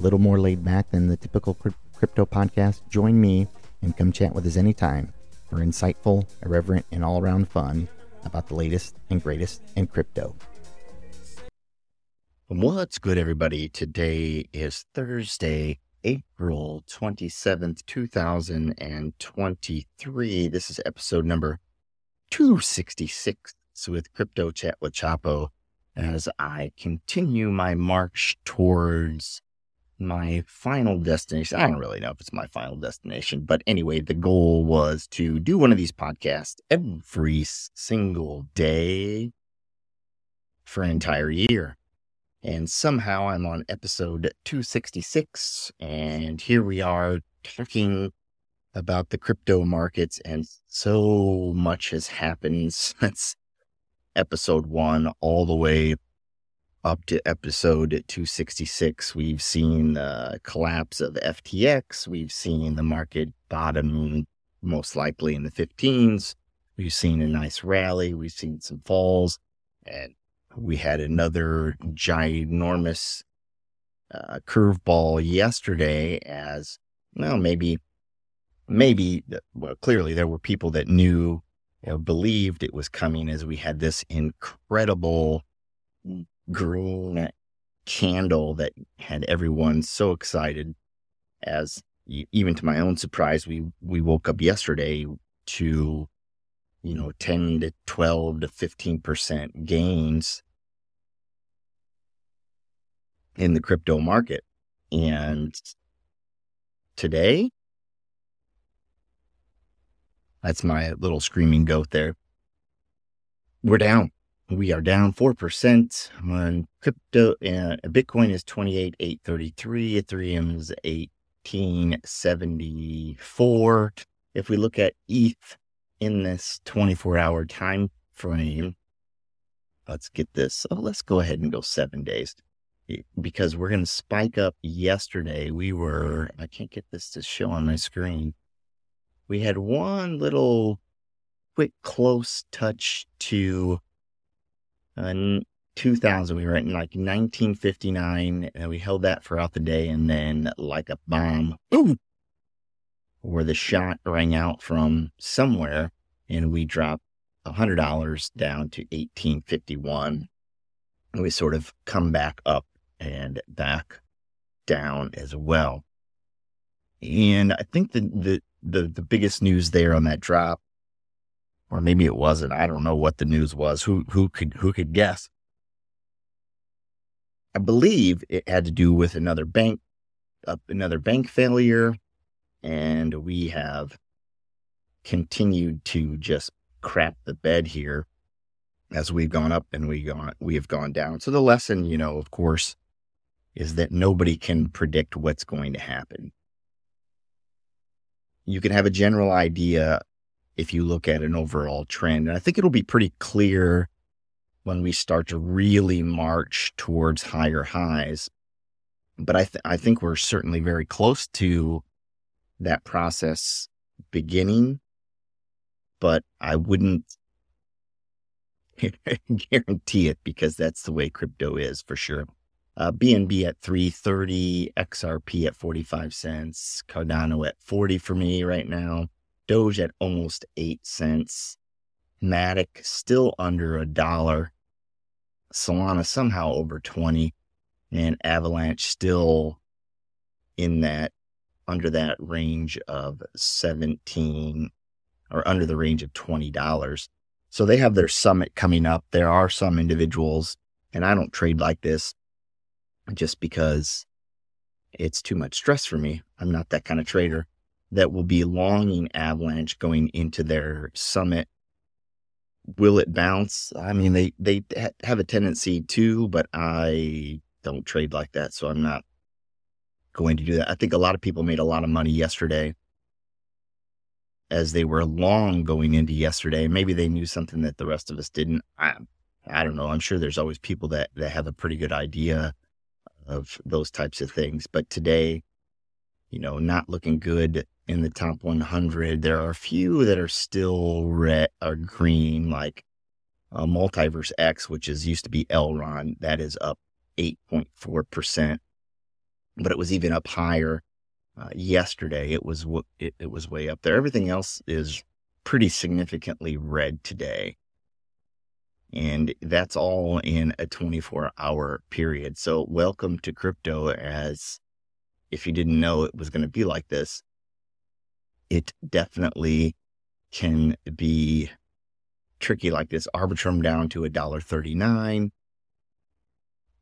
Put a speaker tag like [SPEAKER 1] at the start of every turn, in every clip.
[SPEAKER 1] a little more laid back than the typical crypto podcast. Join me and come chat with us anytime for insightful, irreverent, and all around fun about the latest and greatest in crypto. What's good, everybody? Today is Thursday, April 27th, 2023. This is episode number 266 with Crypto Chat with Chapo as I continue my march towards my final destination. I don't really know if it's my final destination, but anyway, the goal was to do one of these podcasts every single day for an entire year. And somehow I'm on episode 266, and here we are talking about the crypto markets, and so much has happened since episode one all the way up to episode 266. We've seen the collapse of FTX. We've seen the market bottom, most likely in the 15s. We've seen a nice rally. We've seen some falls. And we had another ginormous uh, curveball yesterday as, well, maybe, maybe, well, clearly there were people that knew you know, believed it was coming as we had this incredible green candle that had everyone so excited as even to my own surprise we we woke up yesterday to you know 10 to 12 to 15% gains in the crypto market and today that's my little screaming goat there. We're down. We are down 4% on crypto. Uh, Bitcoin is 28,833. Ethereum is 1874. If we look at ETH in this 24 hour time frame, let's get this. Oh, let's go ahead and go seven days because we're going to spike up yesterday. We were, I can't get this to show on my screen we had one little quick close touch to uh, 2000. We were at like 1959 and we held that throughout the day. And then, like a bomb, boom, where the shot rang out from somewhere, and we dropped $100 down to 1851. And we sort of come back up and back down as well. And I think the, the the the biggest news there on that drop, or maybe it wasn't. I don't know what the news was. Who who could who could guess? I believe it had to do with another bank, uh, another bank failure, and we have continued to just crap the bed here as we've gone up and we gone we have gone down. So the lesson, you know, of course, is that nobody can predict what's going to happen you can have a general idea if you look at an overall trend. And I think it'll be pretty clear when we start to really march towards higher highs. But I, th- I think we're certainly very close to that process beginning, but I wouldn't guarantee it because that's the way crypto is for sure. Uh, BNB at 330, XRP at 45 cents, Cardano at 40 for me right now, Doge at almost 8 cents, Matic still under a dollar, Solana somehow over 20, and Avalanche still in that under that range of 17 or under the range of $20. So they have their summit coming up. There are some individuals, and I don't trade like this, just because it's too much stress for me. I'm not that kind of trader that will be longing Avalanche going into their summit. Will it bounce? I mean, they, they have a tendency to, but I don't trade like that. So I'm not, going to do that. I think a lot of people made a lot of money yesterday as they were long going into yesterday. Maybe they knew something that the rest of us didn't. I, I don't know. I'm sure there's always people that, that have a pretty good idea of those types of things. But today, you know, not looking good in the top 100. There are a few that are still red or green, like uh, Multiverse X, which is used to be Elrond. That is up 8.4%, but it was even up higher uh, yesterday. It was it, it was way up there. Everything else is pretty significantly red today. And that's all in a 24 hour period. So, welcome to crypto. As if you didn't know it was going to be like this, it definitely can be tricky like this. Arbitrum down to a dollar thirty nine.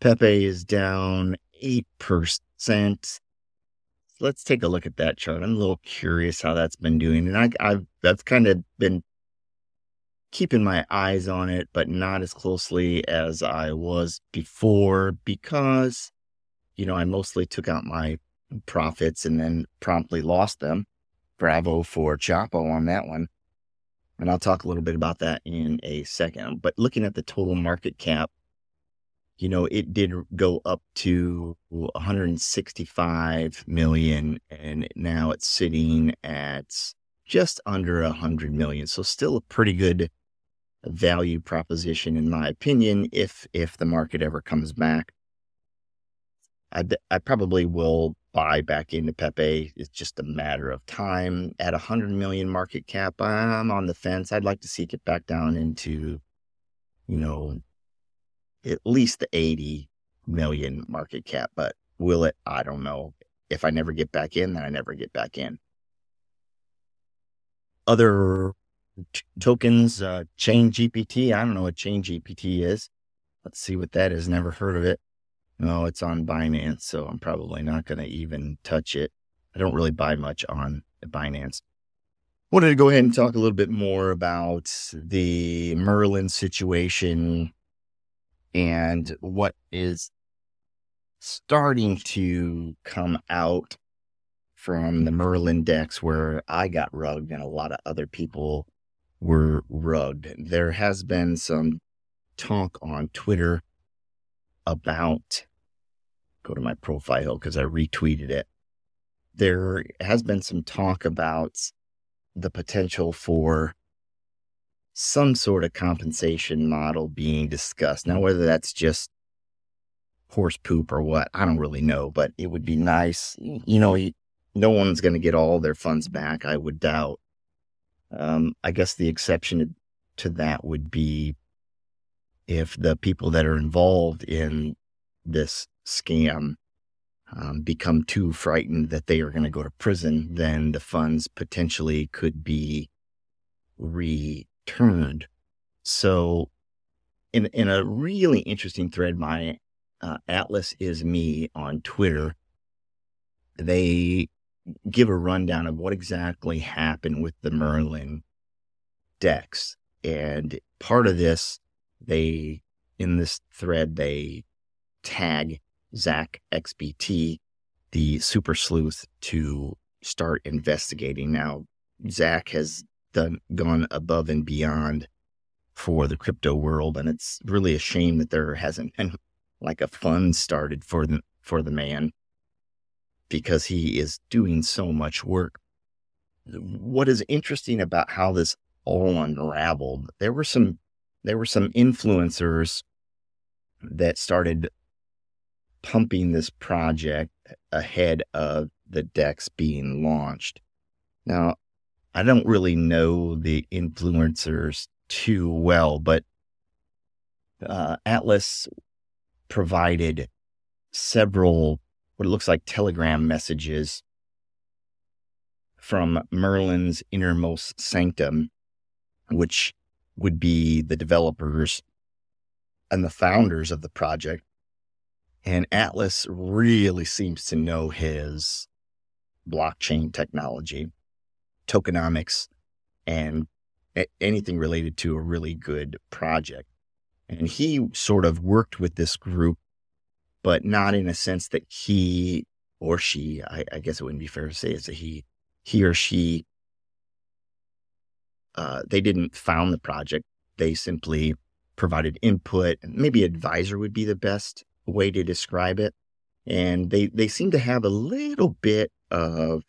[SPEAKER 1] Pepe is down eight percent let's take a look at that chart. I'm a little curious how that's been doing, and I, I've that's kind of been keeping my eyes on it, but not as closely as I was before because, you know, I mostly took out my profits and then promptly lost them. Bravo for Chapo on that one. And I'll talk a little bit about that in a second. But looking at the total market cap, you know, it did go up to 165 million and now it's sitting at just under 100 million. So still a pretty good value proposition in my opinion if if the market ever comes back. I, I probably will buy back into Pepe. It's just a matter of time. At 100 million market cap, I'm on the fence. I'd like to see it get back down into, you know, at least the 80 million market cap, but will it? I don't know. If I never get back in, then I never get back in. Other t- tokens, uh, Chain GPT. I don't know what Chain GPT is. Let's see what that is. Never heard of it. No, it's on Binance, so I'm probably not going to even touch it. I don't really buy much on Binance. Wanted to go ahead and talk a little bit more about the Merlin situation and what is starting to come out from the Merlin DEX where I got rugged and a lot of other people were rugged. There has been some talk on Twitter about, go to my profile because I retweeted it. There has been some talk about the potential for some sort of compensation model being discussed. Now, whether that's just horse poop or what, I don't really know, but it would be nice. You know, no one's going to get all their funds back, I would doubt. Um, I guess the exception to that would be if the people that are involved in this scam um, become too frightened that they are going to go to prison, then the funds potentially could be returned. So, in in a really interesting thread, my uh, Atlas is me on Twitter. They give a rundown of what exactly happened with the Merlin DEX, and part of this, they in this thread they tag Zach XBT, the super sleuth, to start investigating. Now, Zach has done gone above and beyond for the crypto world, and it's really a shame that there hasn't been like a fund started for the for the man because he is doing so much work. What is interesting about how this all unraveled, there were some there were some influencers that started pumping this project ahead of the DEX being launched. Now, I don't really know the influencers too well, but uh, Atlas provided several what it looks like telegram messages from Merlin's innermost sanctum, which would be the developers and the founders of the project. And Atlas really seems to know his blockchain technology tokenomics and anything related to a really good project. And he sort of worked with this group, but not in a sense that he or she, I, I guess it wouldn't be fair to say it's a he, he or she, uh, they didn't found the project. They simply provided input maybe advisor would be the best way to describe it. And they, they seem to have a little bit of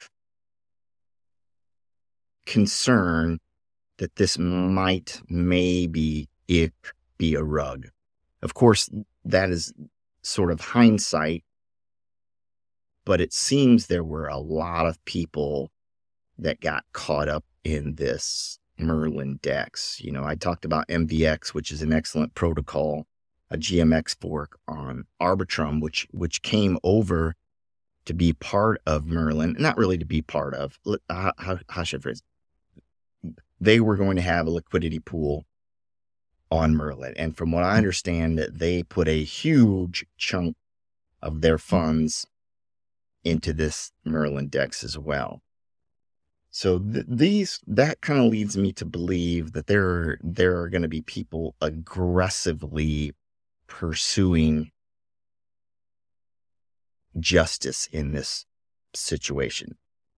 [SPEAKER 1] concern that this might maybe if be a rug. Of course, that is sort of hindsight, but it seems there were a lot of people that got caught up in this Merlin DEX. You know, I talked about MVX, which is an excellent protocol, a GMX fork on Arbitrum, which which came over to be part of Merlin, not really to be part of. How, uh, how, how should I phrase? They were going to have a liquidity pool on Merlin, and from what I mm. understand, that they put a huge chunk of their mm. funds into this Merlin Dex as well. So th- these that kind of leads me to believe that there are, there are going to be people aggressively pursuing justice in this situation.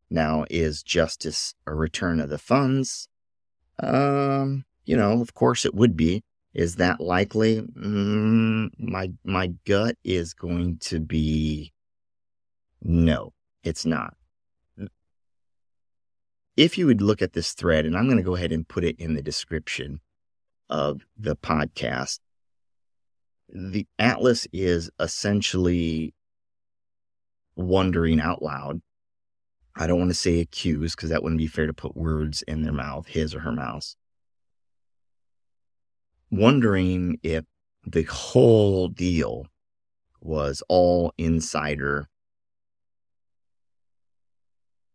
[SPEAKER 1] Now, is justice a return of the funds? Um, you know, of course it would be. Is that likely? Mm, my my gut is going to be no, it's not if you would look at this thread, and I'm going to go ahead and put it in the description of the podcast, the Atlas is essentially wondering out loud. I don't want to say accuse because that wouldn't be fair to put words in their mouth, his or her mouth. Wondering if the whole deal was all insider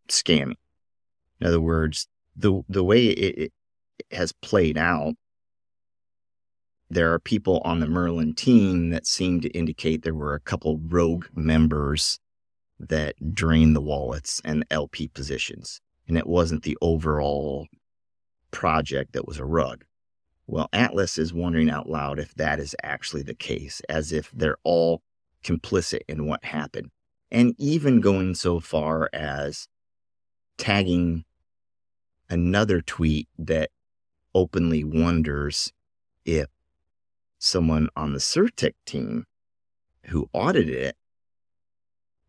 [SPEAKER 1] scamming in other words, the the way it, it has played out, there are people on the Merlin team that seem to indicate there were a couple rogue members that drained the wallets and LP positions, and it wasn't the overall project that was a rug. Well, Atlas is wondering out loud if that is actually the case, as if they're all complicit in what happened. And even going so far as tagging another tweet that openly wonders if someone on the CertiK team who audited it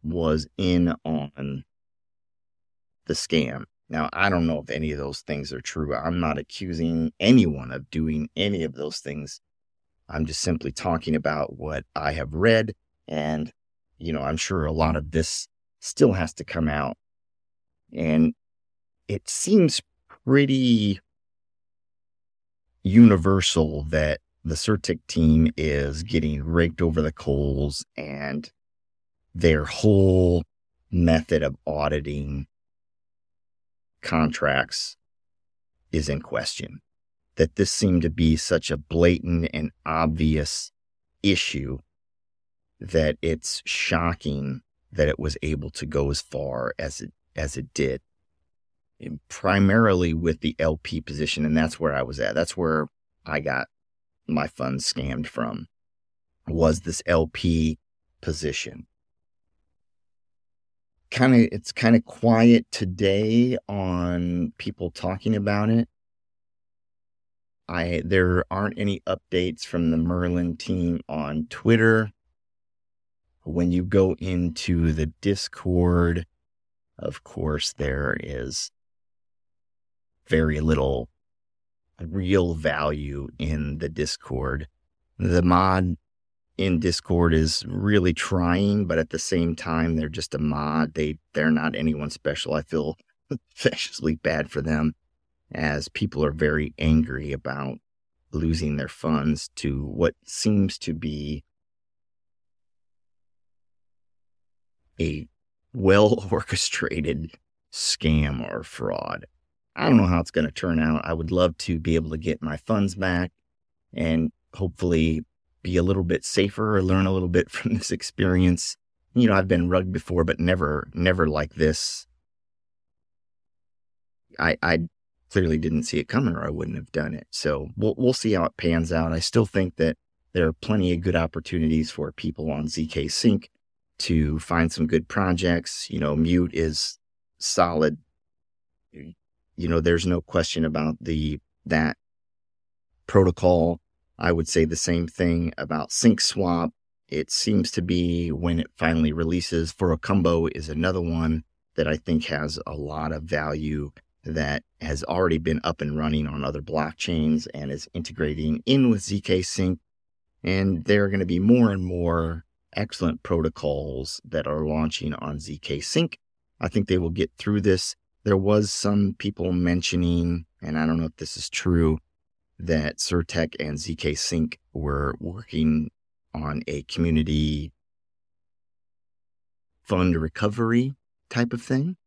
[SPEAKER 1] was in on the scam. Now, I don't know if any of those things are true. I'm not accusing anyone of doing any of those things. I'm just simply talking about what I have read. And, you know, I'm sure a lot of this still has to come out. And it seems pretty universal that the CertiK team is getting raked over the coals and their whole method of auditing contracts is in question. That this seemed to be such a blatant and obvious issue that it's shocking that it was able to go as far as it as it did primarily with the LP position. And that's where I was at. That's where I got my funds scammed from was this LP position. Kind of, it's kind of quiet today on people talking about it. I, there aren't any updates from the Merlin team on Twitter. When you go into the Discord, of course, there is very little real value in the Discord. The mod in Discord is really trying, but at the same time, they're just a mod. They they're not anyone special. I feel especially bad for them as people are very angry about losing their funds to what seems to be a well orchestrated scam or fraud. I don't know how it's going to turn out. I would love to be able to get my funds back and hopefully be a little bit safer or learn a little bit from this experience. You know, I've been rugged before, but never, never like this. I, I clearly didn't see it coming or I wouldn't have done it. So we'll, we'll see how it pans out. I still think that there are plenty of good opportunities for people on ZK Sync to find some good projects. You know, Mute is solid. You know, there's no question about the that protocol. I would say the same thing about SyncSwap. It seems to be when it finally releases. For a combo is another one that I think has a lot of value that has already been up and running on other blockchains and is integrating in with ZK Sync. And there are going to be more and more excellent protocols that are launching on ZK Sync. I think they will get through this. There was some people mentioning, and I don't know if this is true, that CertiK and ZK Sync were working on a community fund recovery type of thing.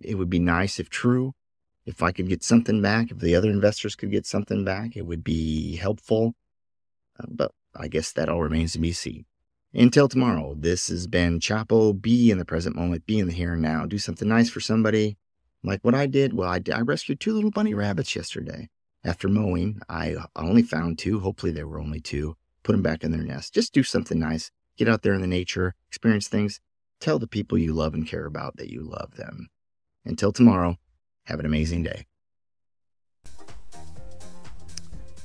[SPEAKER 1] It would be nice if true. If I could get something back, if the other investors could get something back, it would be helpful. Uh, but I guess that all remains to be seen. Until tomorrow, this has been Chapo. Be in the present moment, be in the here and now. Do something nice for somebody. Like what I did. Well, I, I rescued two little bunny rabbits yesterday. After mowing, I only found two. Hopefully, there were only two. Put them back in their nest. Just do something nice. Get out there in the nature, experience things. Tell the people you love and care about that you love them. Until tomorrow, have an amazing day.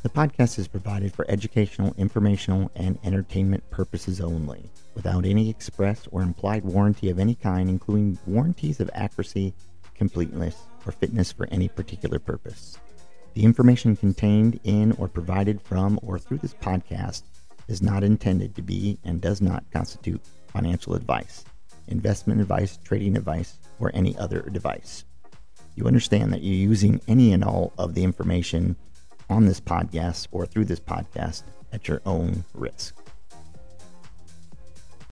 [SPEAKER 2] The podcast is provided for educational, informational, and entertainment purposes only, without any express or implied warranty of any kind, including warranties of accuracy, completeness, or fitness for any particular purpose. The information contained in or provided from or through this podcast is not intended to be and does not constitute financial advice, investment advice, trading advice, or any other device. You understand that you're using any and all of the information on this podcast or through this podcast at your own risk.